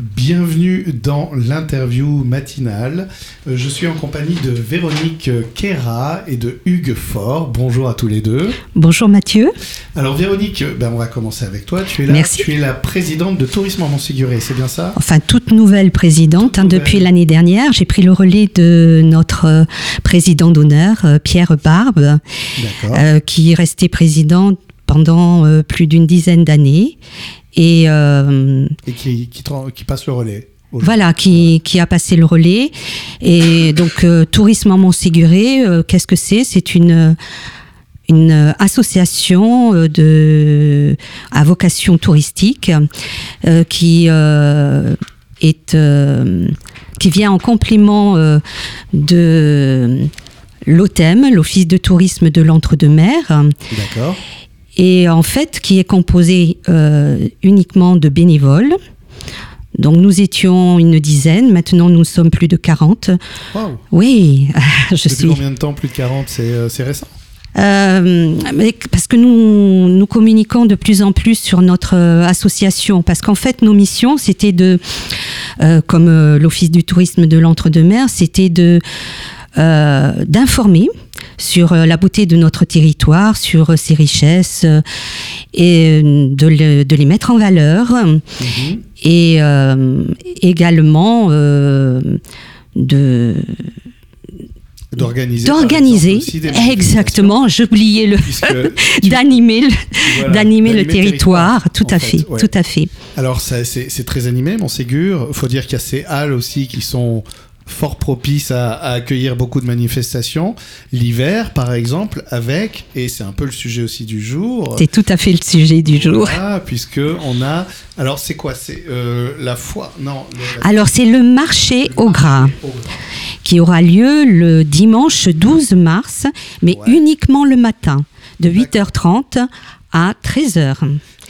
Bienvenue dans l'interview matinale. Euh, Je suis en compagnie de Véronique Kera et de Hugues Faure. Bonjour à tous les deux. Bonjour Mathieu. Alors Véronique, ben on va commencer avec toi. Tu es, la, Merci. tu es la présidente de Tourisme en Montséguré, c'est bien ça? Enfin, toute nouvelle présidente. Toute hein, nouvelle. depuis l'année dernière, j'ai pris le relais de notre euh, président d'honneur, euh, Pierre Barbe, euh, qui est resté président pendant euh, plus d'une dizaine d'années. Et euh, Et qui, qui, passe le relais. voilà, qui, qui a passé le relais. Et donc, euh, Tourisme en Montséguré, euh, qu'est-ce que c'est? C'est une, une association euh, de, à vocation touristique qui est qui vient en complément de l'OTEM, l'Office de tourisme de l'Entre-deux-Mers, D'accord. Et en fait qui est composé euh, uniquement de bénévoles. Donc nous étions une dizaine, maintenant nous sommes plus de 40. Waouh. Oui, je Depuis suis. combien de temps Plus de 40, c'est euh, c'est récent? Euh, parce que nous, nous communiquons de plus en plus sur notre association, parce qu'en fait nos missions, c'était de, euh, comme l'Office du tourisme de l'Entre-deux-Mers, c'était de euh, d'informer sur euh, la beauté de notre territoire, sur euh, ses richesses, euh, et de, le- de les mettre en valeur, Mhm. et également de D'organiser. d'organiser exactement j'oubliais le d'animer voilà, d'animer le territoire, tout à fait, ouais. tout à fait Alors ça, c'est très animé, Montségur. Il faut dire qu'il y a ces halles aussi qui sont fort propices à, à accueillir beaucoup de manifestations. L'hiver, par exemple, avec, et c'est un peu le sujet aussi du jour. c'est tout à fait le sujet du jour Voilà, puisque on a. Alors c'est quoi? C'est euh, la foire Non. la- alors c'est le marché au gras au gras. qui aura lieu le dimanche 12 mars mais Ouais. uniquement le matin de D'accord. 8h30 à 13h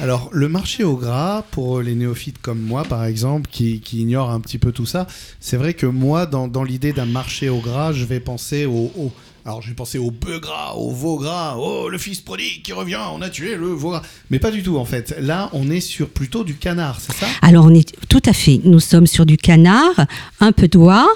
Alors, le marché au gras, pour les néophytes comme moi, par exemple, qui, qui ignorent un petit peu tout ça, c'est vrai que moi, dans, dans l'idée d'un marché au gras, je vais penser au. au- alors, je vais penser au bœuf gras, au veau gras, oh, le fils prodigue qui revient, on a tué le veau gras. Mais pas du tout, en fait. Là, on est sur plutôt du canard, c'est ça? Alors, on est tout à fait. Nous sommes sur du canard, un peu d'oie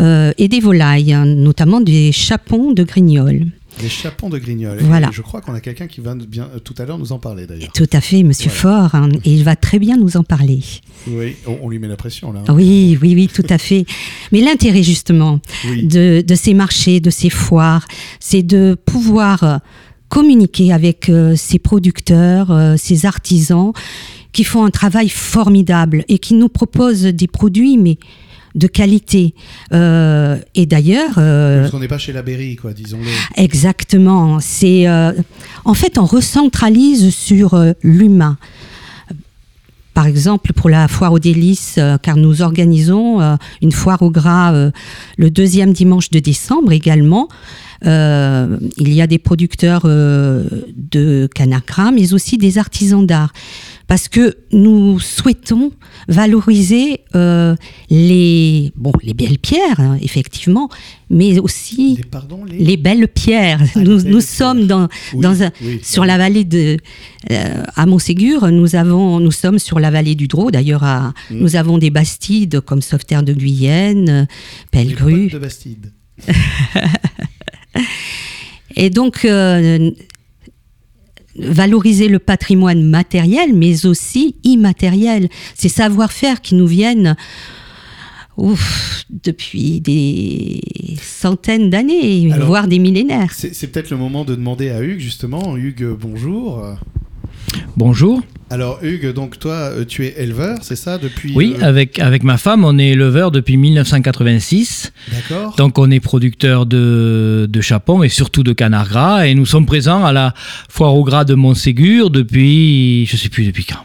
euh, et des volailles, hein, notamment des chapons de grignol. Des chapons de grignol. Voilà. Et je crois qu'on a quelqu'un qui va bien, euh, tout à l'heure nous en parler, d'ailleurs. Tout à fait, Monsieur Voilà. Faure, hein, et il va très bien nous en parler. Oui, on, on lui met la pression, là. hein. Oui, oui, oui, tout à fait. Mais l'intérêt justement Oui. de, de ces marchés, de ces foires, c'est de pouvoir euh, communiquer avec euh, ces producteurs, euh, ces artisans qui font un travail formidable et qui nous proposent des produits, mais de qualité. Euh, et d'ailleurs, euh, Parce qu'on n'est pas chez la Berry, quoi, disons-le. Exactement. C'est euh, en fait on recentralise sur l'humain. Par exemple, pour la foire aux délices, car nous organisons une foire au gras le deuxième dimanche de décembre également. Euh, il y a des producteurs euh, de canard gras, mais aussi des artisans d'art. Parce que nous souhaitons valoriser euh, les, bon, les belles pierres, hein, effectivement, mais aussi Les, pardon, les... les belles pierres. Ah, nous belles nous pierres. sommes dans, Oui, dans un, oui, sur oui. la vallée de euh, à Montségur. Nous avons, nous sommes sur la vallée du Drô. D'ailleurs, à- Mm. nous avons des bastides comme Sauveterre de Guyenne, Pellegru. de Bastide. Et donc, euh, valoriser le patrimoine matériel, mais aussi immatériel. Ces savoir-faire qui nous viennent ouf, depuis des centaines d'années, voire des millénaires. C'est c'est peut-être le moment de demander à Hugues, justement. Hugues, bonjour. Bonjour. Alors, Hugues, donc toi, euh, tu es éleveur, c'est ça, depuis... Oui, euh, avec, avec ma femme, on est éleveur depuis 1986. D'accord. Donc on est producteur de, de chapons et surtout de canard gras. Et nous sommes présents à la foire au gras de Montségur depuis, je sais plus depuis quand.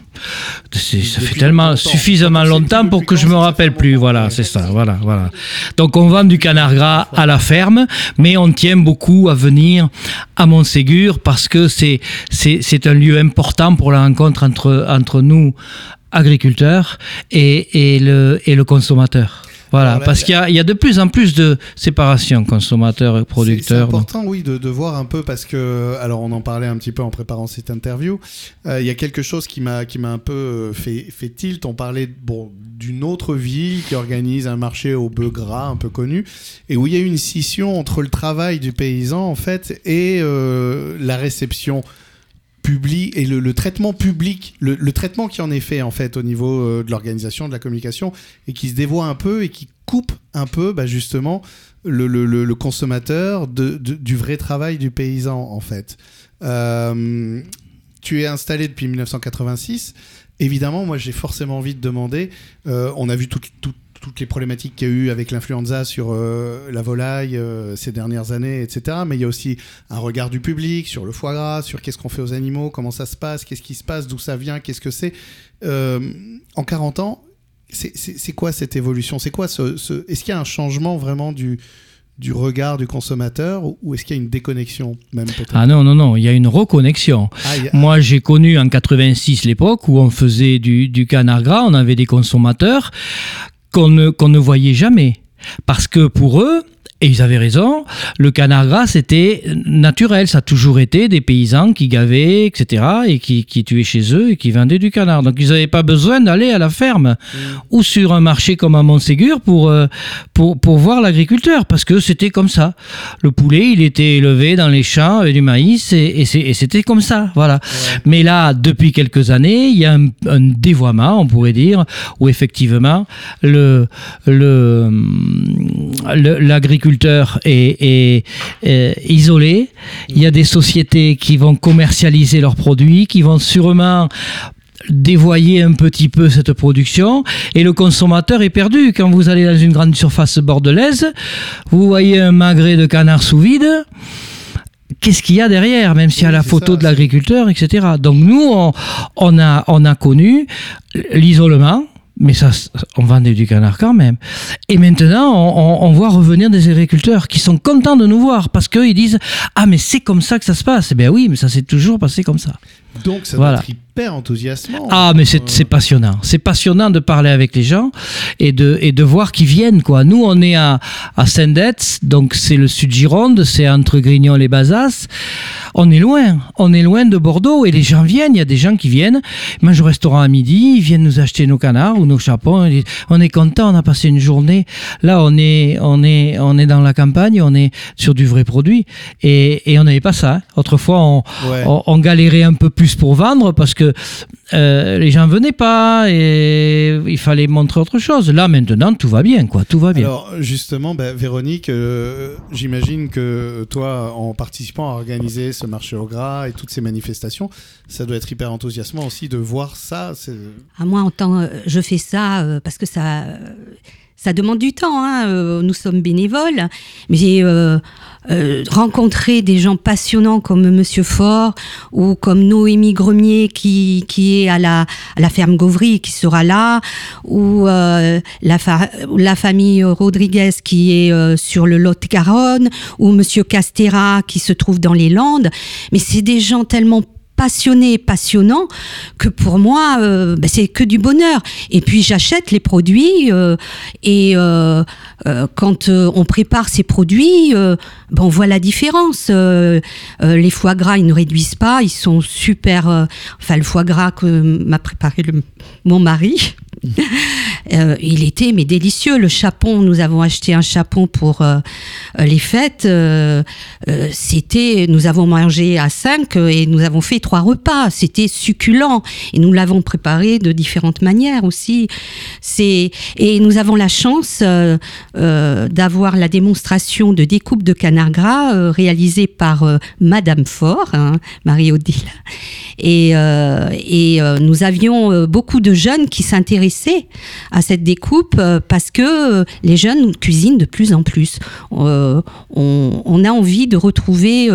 C'est- Ça Depuis fait tellement longtemps. suffisamment longtemps pour que je me rappelle plus. Voilà, c'est ça. Voilà, voilà. Donc on vend du canard gras à la ferme, mais on tient beaucoup à venir à Montségur parce que c'est c'est c'est un lieu important pour la rencontre entre entre nous agriculteurs et, et le et le consommateur. Voilà, parce qu'il y, y, a de plus en plus de séparation consommateur et producteur. C'est important, oui, de, de, voir un peu parce que, alors on en parlait un petit peu en préparant cette interview. Euh, il y a quelque chose qui m'a qui m'a un peu fait, fait tilt. On parlait bon d'une autre ville qui organise un marché au bœuf gras un peu connu et où il y a une scission entre le travail du paysan en fait et euh, la réception public et le, traitement public, le, traitement qui en est fait en fait au niveau euh, de l'organisation, de la communication, et qui se dévoie un peu et qui coupe un peu bah, justement le, consommateur du vrai travail du paysan en fait. Euh, tu es installé depuis 1986. Évidemment, moi j'ai forcément envie de demander, euh, on a vu toutes tout, toutes les problématiques qu'il y a eu avec l'influenza sur euh, la volaille euh, ces dernières années, etc. Mais il y a aussi un regard du public sur le foie gras, sur qu'est-ce qu'on fait aux animaux, comment ça se passe, qu'est-ce qui se passe, d'où ça vient, qu'est-ce que c'est. Euh, en 40 ans, c'est quoi cette évolution? C'est quoi ce, ce... Est-ce qu'il y a un changement vraiment du, du regard du consommateur ou est-ce qu'il y a une déconnexion même Ah non, non, non, il y a une reconnexion. Ah, a... Moi, j'ai connu en 86 l'époque où on faisait du, du canard gras, on avait des consommateurs qu'on ne, qu'on ne voyait jamais. Parce que pour eux, et ils avaient raison, le canard gras, c'était naturel. Ça a toujours été des paysans qui gavaient, etc., et qui, qui tuaient chez eux et qui vendaient du canard. Donc, ils n'avaient pas besoin d'aller à la ferme mmh. ou sur un marché comme à Montségur pour, euh, pour, pour voir l'agriculteur, parce que c'était comme ça. Le poulet, il était élevé dans les champs avec du maïs, et, et c'était comme ça. Voilà. Ouais. Mais là, depuis quelques années, il y a un, un, dévoiement, on pourrait dire, où effectivement, le, le, l'agriculteur est, est, est, isolé. Il y a des sociétés qui vont commercialiser leurs produits, qui vont sûrement dévoyer un petit peu cette production et le consommateur est perdu. Quand vous allez dans une grande surface bordelaise, vous voyez un magret de canard sous vide qu'est-ce qu'il y a derrière, même s'il y a la photo ça, de l'agriculteur, etc. Donc nous, on, on, a, on a connu l'isolement, mais ça, on vendait du canard quand même. Et maintenant, on, on, voit revenir des agriculteurs qui sont contents de nous voir parce qu'ils disent Ah, mais c'est comme ça que ça se passe. Eh bien oui, mais ça s'est toujours passé comme ça. Donc ça voilà. Hyper enthousiasmant. Ah, mais c'est euh... passionnant. C'est passionnant de parler avec les gens et de, et de voir qu'ils viennent. Quoi. Nous, on est à, à Saint-Detz, donc c'est le sud Gironde, c'est entre Grignon et Bazas. On est loin, on est loin de Bordeaux et les gens viennent. Il y a des gens qui viennent, mangent au restaurant à midi, ils viennent nous acheter nos canards ou nos chapons. On est content, on a passé une journée. Là, on est, on est, on est dans la campagne, on est sur du vrai produit et, et on n'avait pas ça. Hein. Autrefois, on, ouais. on, on galérait un peu plus pour vendre parce que euh, les gens venaient pas et il fallait montrer autre chose. Là maintenant tout va bien quoi, tout va bien. Alors justement, bah, Véronique, euh, j'imagine que toi, en participant à organiser ce marché au gras et toutes ces manifestations, ça doit être hyper enthousiasmant aussi de voir ça. À moi, en tant, je fais ça euh, parce que ça ça demande du temps. Hein. Euh, nous sommes bénévoles, mais j'ai euh, rencontré des gens passionnants comme Monsieur Fort ou comme Noémie Gremier qui, qui est à la, à la ferme Gauvry qui sera là, ou euh, la famille Rodriguez qui est euh, sur le Lot-Garonne, ou Monsieur Castera qui se trouve dans les Landes. Mais c'est des gens tellement passionné, passionnant, que pour moi, euh, bah, c'est que du bonheur. Et puis j'achète les produits euh, et euh, euh quand on prépare ces produits, ben, on voit la différence. les foie gras, ils ne réduisent pas, ils sont super. enfin, le foie gras que m'a préparé le, mon mari. Euh, il était mais délicieux. Le chapon, nous avons acheté un chapon pour euh, les fêtes. Euh, c'était, nous avons mangé à 5 et nous avons fait trois repas. C'était succulent et nous l'avons préparé de différentes manières aussi. Et nous avons la chance d'avoir la démonstration de découpe de canard gras réalisée par Madame Fort, hein, Marie-Odile. Et, et nous avions beaucoup de jeunes qui s'intéressaient à cette découpe euh, parce que euh, les jeunes cuisinent de plus en plus. Euh, on, on, a envie de retrouver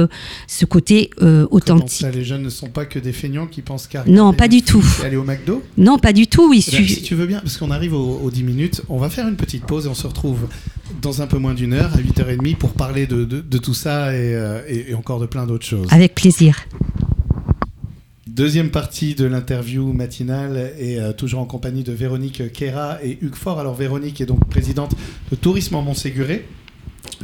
ce côté authentique. Ça, les jeunes ne sont pas que des feignants qui pensent qu'à Non, pas du tout. Aller au McDo Non, pas du tout. Ben, si tu veux bien, parce qu'on arrive aux, aux 10 minutes, on va faire une petite pause et on se retrouve dans un peu moins d'une heure, à 8h30, pour parler de, de, de tout ça et, et, et encore de plein d'autres choses. Avec plaisir. Deuxième partie de l'interview matinale et euh, toujours en compagnie de Véronique Kera et Hugues Fort. Alors Véronique est donc présidente de Tourisme en Montséguré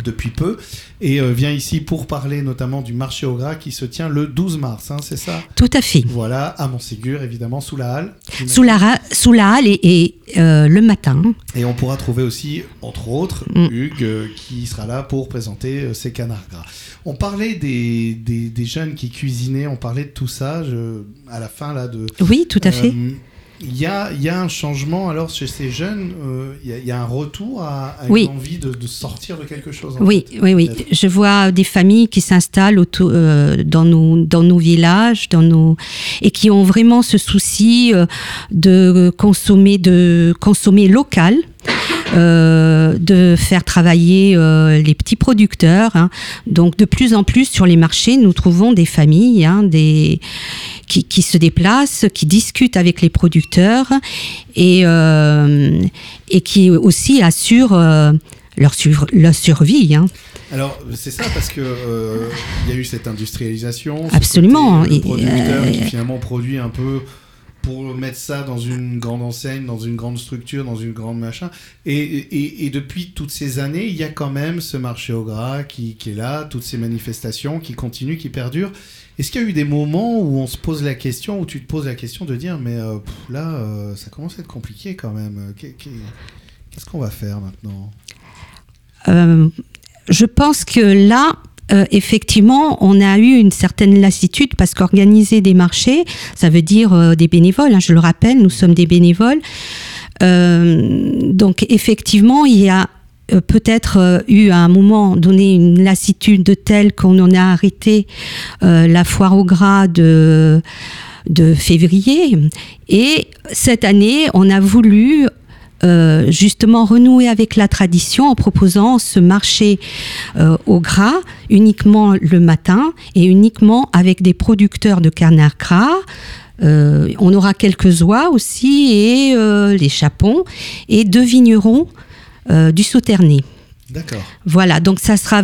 depuis peu et euh, vient ici pour parler notamment du marché au gras qui se tient le 12 mars, hein, c'est ça? Tout à fait. Voilà, à Montségur, évidemment, sous la halle. Sous la, sous la halle et, euh, le matin. Et on pourra trouver aussi, entre autres, mm. Hugues euh, qui sera là pour présenter ses canards gras. On parlait des, des, jeunes qui cuisinaient, on parlait de tout ça à la fin là de... Oui, tout à fait il y a, y a, un changement alors chez ces jeunes, euh, il y, a un retour à, une envie de, sortir de quelque chose. oui, oui, oui. Je vois des familles qui s'installent euh, dans, nos, dans nos villages, dans nos et qui ont vraiment ce souci euh, de consommer de consommer local. Euh, de faire travailler euh, les petits producteurs. Hein. Donc de plus en plus sur les marchés, nous trouvons des familles hein, des, qui, qui, se déplacent, qui discutent avec les producteurs et, euh, et qui aussi assurent leur, leur survie. Hein. Alors, c'est ça, parce que il y a eu cette industrialisation. Absolument. Le producteur qui finalement produit un peu pour mettre ça dans une grande enseigne, dans une grande structure, dans une grande machin. Et, et, depuis toutes ces années, il y a quand même ce marché au gras qui, qui est là, toutes ces manifestations qui continuent, qui perdurent. Est-ce qu'il y a eu des moments où on se pose la question, où tu te poses la question de dire, mais euh, là, euh, ça commence à être compliqué quand même. Qu'est-ce qu'on va faire maintenant? Euh, Je pense que là, euh, effectivement, on a eu une certaine lassitude parce qu'organiser des marchés, ça veut dire euh, des bénévoles. Hein, je le rappelle, nous sommes des bénévoles. Euh, donc effectivement, il y a peut-être eu à un moment donné une lassitude telle qu'on en a arrêté la foire au gras de de février. Et cette année, on a voulu euh, justement renouer avec la tradition en proposant ce marché euh, au gras uniquement le matin et uniquement avec des producteurs de canard gras. Euh, on aura quelques oies aussi et les chapons et deux vignerons du Sauternet. D'accord. Voilà, donc ça sera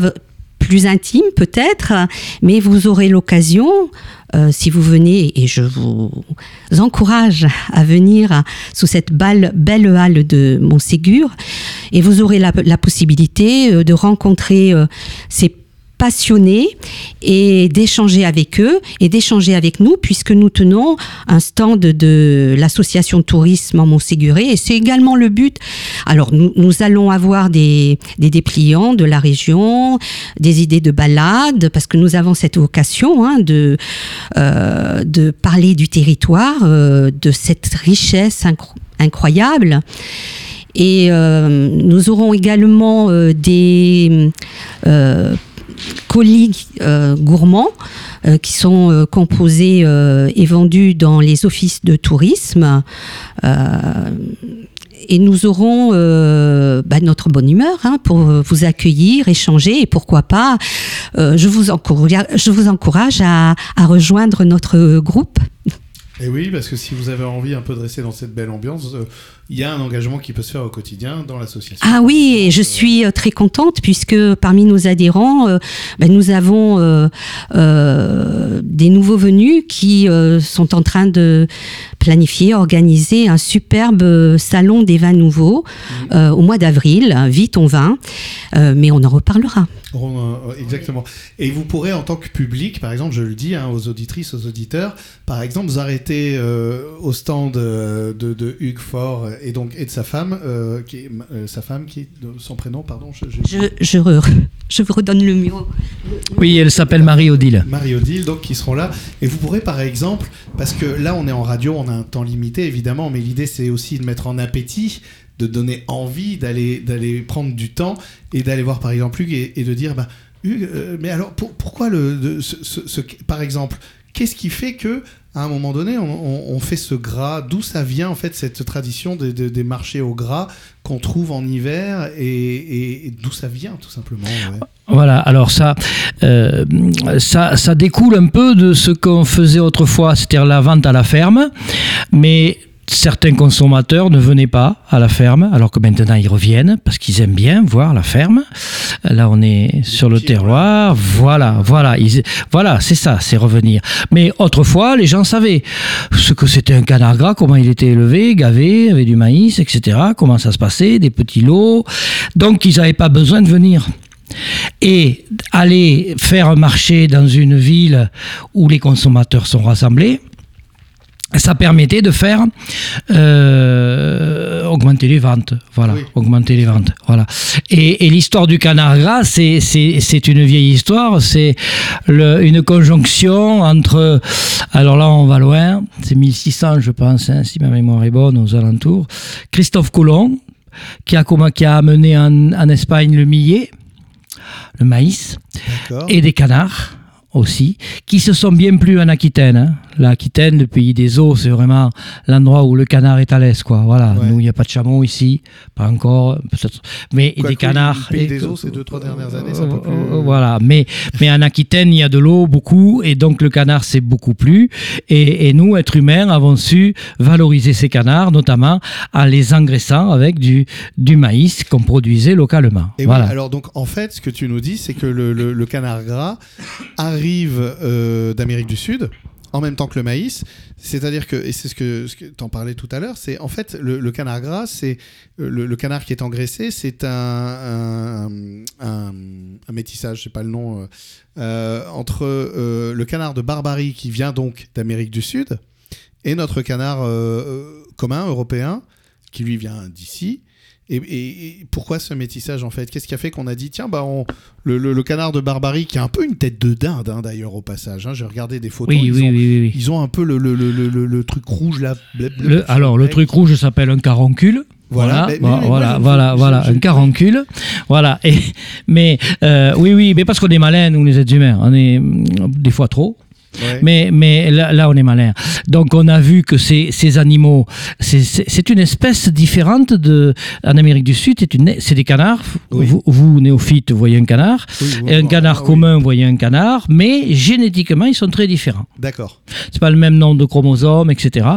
plus intime peut-être, mais vous aurez l'occasion, euh, si vous venez, et je vous encourage à venir sous cette belle, halle de Montségur, et vous aurez la, possibilité euh, de rencontrer euh, ces passionnés et d'échanger avec eux et d'échanger avec nous puisque nous tenons un stand de l'association tourisme en Montséguré et c'est également le but. Alors nous, nous allons avoir des, des, dépliants de la région, des idées de balade parce que nous avons cette vocation hein, de, euh, de parler du territoire, euh, de cette richesse incroyable. Et euh, nous aurons également des colis euh, gourmands euh, qui sont euh, composés et vendus dans les offices de tourisme. et nous aurons bah, notre bonne humeur hein, pour vous accueillir, échanger et pourquoi pas, je, vous encourage, je vous encourage à, à rejoindre notre groupe. Et oui, parce que si vous avez envie un peu de rester dans cette belle ambiance, il y a un engagement qui peut se faire au quotidien dans l'association. Ah oui, et je suis euh, très contente puisque parmi nos adhérents, euh, ben, nous avons euh, des nouveaux venus qui sont en train de planifier, organiser un superbe salon des vins nouveaux mmh. au mois d'avril. Vite, on vin, mais on en reparlera. exactement. Et vous pourrez, en tant que public, par exemple, je le dis hein, aux auditrices, aux auditeurs, par exemple, vous arrêtez au stand de, de Hugues Fort et donc et de sa femme, euh, qui est, euh, sa femme qui son prénom, pardon. Je, je... je, je vous redonne le mot. Oui, elle s'appelle Marie-Odile. Marie-Odile, donc qui seront là. Et vous pourrez par exemple, parce que là on est en radio, on a un temps limité évidemment, mais l'idée c'est aussi de mettre en appétit de donner envie d'aller d'aller prendre du temps et d'aller voir par exemple Hugues et, de dire bah Hugues euh, mais alors pourquoi le ce, par exemple qu'est-ce qui fait que à un moment donné, on, fait ce gras? D'où ça vient en fait cette tradition des marchés au gras qu'on trouve en hiver et, d'où ça vient tout simplement. Voilà, alors ça, euh, ça, ça découle un peu de ce qu'on faisait autrefois, c'est-à-dire la vente à la ferme, mais certains consommateurs ne venaient pas à la ferme, alors que maintenant ils reviennent parce qu'ils aiment bien voir la ferme. Là, on est sur le terroir. Voilà, voilà, voilà, c'est ça, c'est revenir. Mais autrefois, les gens savaient ce que c'était un canard gras, comment il était élevé, gavé, avec du maïs, etc. Comment ça se passait, des petits lots. Donc, ils n'avaient pas besoin de venir. Et aller faire un marché dans une ville où les consommateurs sont rassemblés, ça permettait de faire euh, augmenter les ventes, voilà, augmenter les ventes, voilà. Et, l'histoire du canard gras, c'est c'est une vieille histoire, c'est une conjonction entre, alors là on va loin, c'est 1600 je pense, hein, si ma mémoire est bonne, aux alentours. Christophe Colomb qui a qui a amené en, en Espagne le millet, le maïs et des canards aussi, qui se sont bien plus en Aquitaine. Hein. L'Aquitaine, le pays des eaux, c'est vraiment l'endroit où le canard est à l'aise, quoi. Voilà. Nous, il n'y a pas de chameau ici, pas encore, peut-être. Mais des canards. Le pays des eaux, ces deux, trois dernières années, ça peut plus. Euh, voilà. Mais, mais en Aquitaine, il y a de l'eau beaucoup, et donc le canard, c'est beaucoup plus. Et, et, nous, êtres humains, avons su valoriser ces canards, notamment en les engraissant avec du, du maïs qu'on produisait localement. Et voilà. alors, donc, en fait, ce que tu nous dis, c'est que le, le, le canard gras arrive euh, d'Amérique du Sud en même temps que le maïs. C'est-à-dire que, et c'est ce que, ce tu en parlais tout à l'heure, c'est en fait le, canard gras, c'est euh, le, canard qui est engraissé, c'est un, un, un, métissage, je sais pas le nom, euh, entre le canard de Barbarie qui vient donc d'Amérique du Sud et notre canard commun européen qui lui vient d'ici. Et, pourquoi ce métissage en fait? Qu'est-ce qui a fait qu'on a dit tiens bah le, canard de Barbarie qui a un peu une tête de dinde hein, d'ailleurs au passage. Hein, J'ai regardé des photos. Oui, ils, oui, ont, oui, ils, ont, un peu le, truc rouge là. alors le truc rouge s'appelle un caroncule. Voilà, voilà, voilà, voilà, un caroncule. Voilà. Et, mais euh, oui, oui, mais parce qu'on est malin, nous les êtres humains, on est des fois trop. Mais, mais là, on est malin. Donc, on a vu que ces, ces animaux, c'est une espèce différente de, en Amérique du Sud. C'est des canards. Vous, vous, néophytes, voyez un canard. et un canard ah commun, voyez un canard. Mais génétiquement, ils sont très différents. D'accord. C'est pas le même nombre de chromosomes, etc.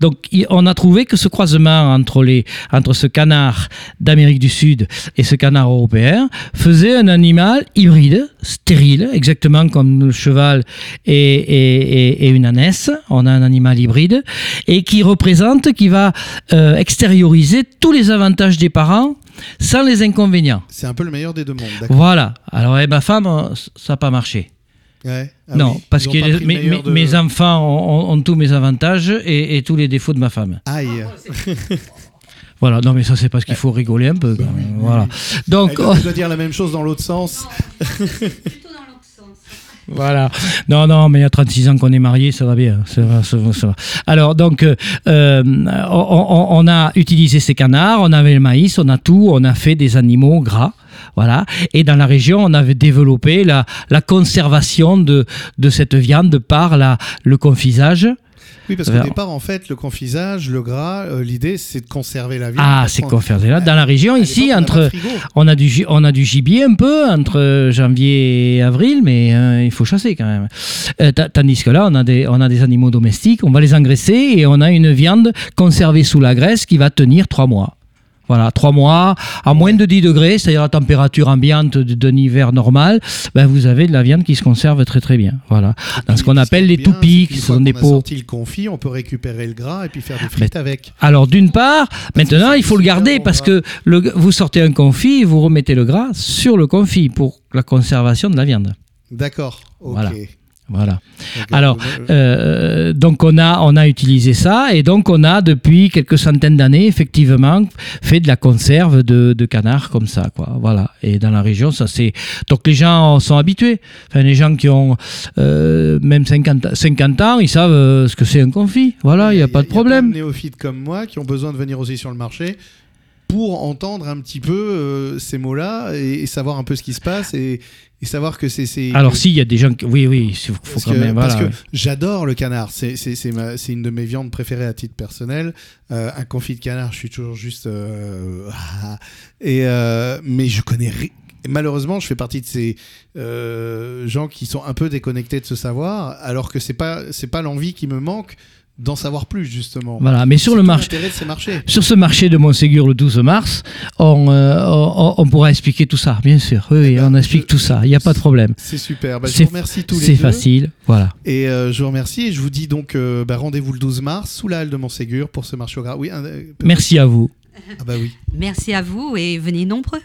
Donc, on a trouvé que ce croisement entre, les, entre ce canard d'Amérique du Sud et ce canard européen faisait un animal hybride, stérile, exactement comme le cheval et et, une ânesse. On a un animal hybride et qui représente, qui va euh, extérioriser tous les avantages des parents sans les inconvénients. C'est un peu le meilleur des deux mondes. Voilà. Alors, eh, ma femme, ça n'a pas marché. Ah non, parce que mes, enfants ont, tous mes avantages et, tous les défauts de ma femme. Aïe. Voilà, non mais ça c'est parce qu'il faut rigoler un peu. Voilà. Donc, on doit dire la même chose dans l'autre sens. Voilà. Non, non, mais il y a 36 ans qu'on est mariés, ça va bien. Ça va, ça va, Alors, donc, euh, euh, on, a utilisé ces canards, on avait le maïs, on a tout, on a fait des animaux gras. Voilà. Et dans la région, on avait développé la, la conservation de, de cette viande par la, le confisage. Oui, parce qu'au départ, en fait, le confisage, le gras, euh, l'idée, c'est de conserver la viande. Ah, c'est conserver là. Dans la région, ici, entre, on a, du, on a du gibier un peu entre janvier et avril, mais euh, il faut chasser quand même. Euh, tandis que là, on a, des, on a des animaux domestiques, on va les engraisser et on a une viande conservée sous la graisse qui va tenir trois mois. Voilà, trois mois, à moins de 10 degrés, c'est-à-dire la température ambiante d'un hiver normal, ben vous avez de la viande qui se conserve très très bien. Voilà, dans ce qu'on appelle les toupies, qui sont des pots. le confit, on peut récupérer le gras et puis faire des frites avec. Alors d'une part, maintenant il faut le garder parce que le, vous sortez un confit et vous remettez le gras sur le confit pour la conservation de la viande. D'accord. Voilà. Voilà. Alors, euh, donc on a, on a utilisé ça et donc on a depuis quelques centaines d'années effectivement fait de la conserve de, de canards comme ça, quoi. Voilà. Et dans la région, ça c'est. Donc les gens sont habitués. Enfin, les gens qui ont euh, même 50, 50 ans, ils savent euh, ce que c'est un confit. Voilà, il n'y a, pas de problème. Y a néophytes comme moi qui ont besoin de venir aussi sur le marché pour entendre un petit peu ces mots-là et, savoir un peu ce qui se passe et, et savoir que c'est. Alors, si, il y a des gens. Qui... Oui, oui, il faut quand même. Parce que j'adore le canard. C'est une de mes viandes préférées à titre personnel. Euh, un confit de canard, je suis toujours juste. Euh, et, euh, mais je connais. Malheureusement, je fais partie de ces gens qui sont un peu déconnectés de ce savoir, alors que c'est pas c'est pas l'envie qui me manque d'en savoir plus justement. Voilà, mais sur le marché, sur ce marché de Montségur le 12 mars, on, euh, on, pourra expliquer tout ça, bien sûr. Oui, eh ben, on explique tout ça, il n'y a pas de problème. C'est super. Bah, je vous remercie tous les deux. C'est facile, voilà. Et euh, je vous remercie et je vous dis donc euh, bah, rendez-vous le 12 mars sous la halle de Montségur pour ce marché au gras. Oui. Merci à vous. Ah bah oui. Merci à vous et venez nombreux.